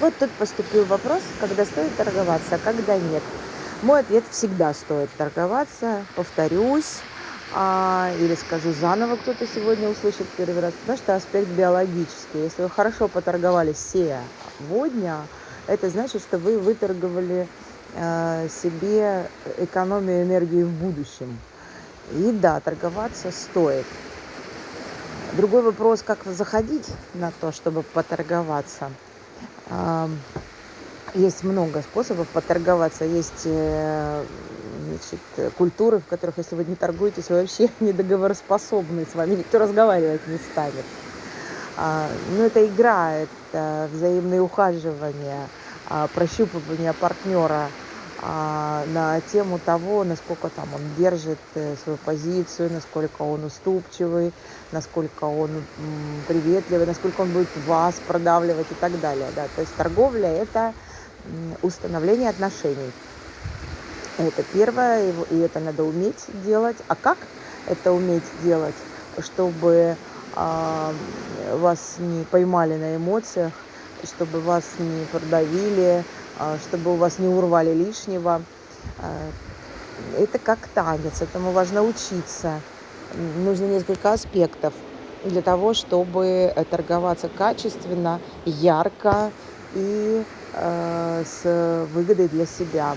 Вот тут поступил вопрос, когда стоит торговаться, а когда нет. Мой ответ всегда стоит торговаться, повторюсь, а, или скажу заново, кто-то сегодня услышит первый раз, потому что аспект биологический. Если вы хорошо поторговали сегодня, это значит, что вы выторговали э, себе экономию энергии в будущем. И да, торговаться стоит. Другой вопрос, как заходить на то, чтобы поторговаться. Есть много способов поторговаться. Есть э, значит, культуры, в которых, если вы не торгуетесь, вы вообще недоговороспособны, с вами никто разговаривать не станет. А, ну, это игра, это взаимные ухаживания, а, прощупывание партнера на тему того, насколько там он держит э, свою позицию, насколько он уступчивый, насколько он приветливый, насколько он будет вас продавливать и так далее. Да. То есть торговля – это установление отношений. Это первое, и это надо уметь делать. А как это уметь делать, чтобы а, вас не поймали на эмоциях, чтобы вас не продавили, а, чтобы у вас не урвали лишнего. А, это как танец, этому важно учиться. Нужно несколько аспектов для того, чтобы торговаться качественно, ярко и э, с выгодой для себя.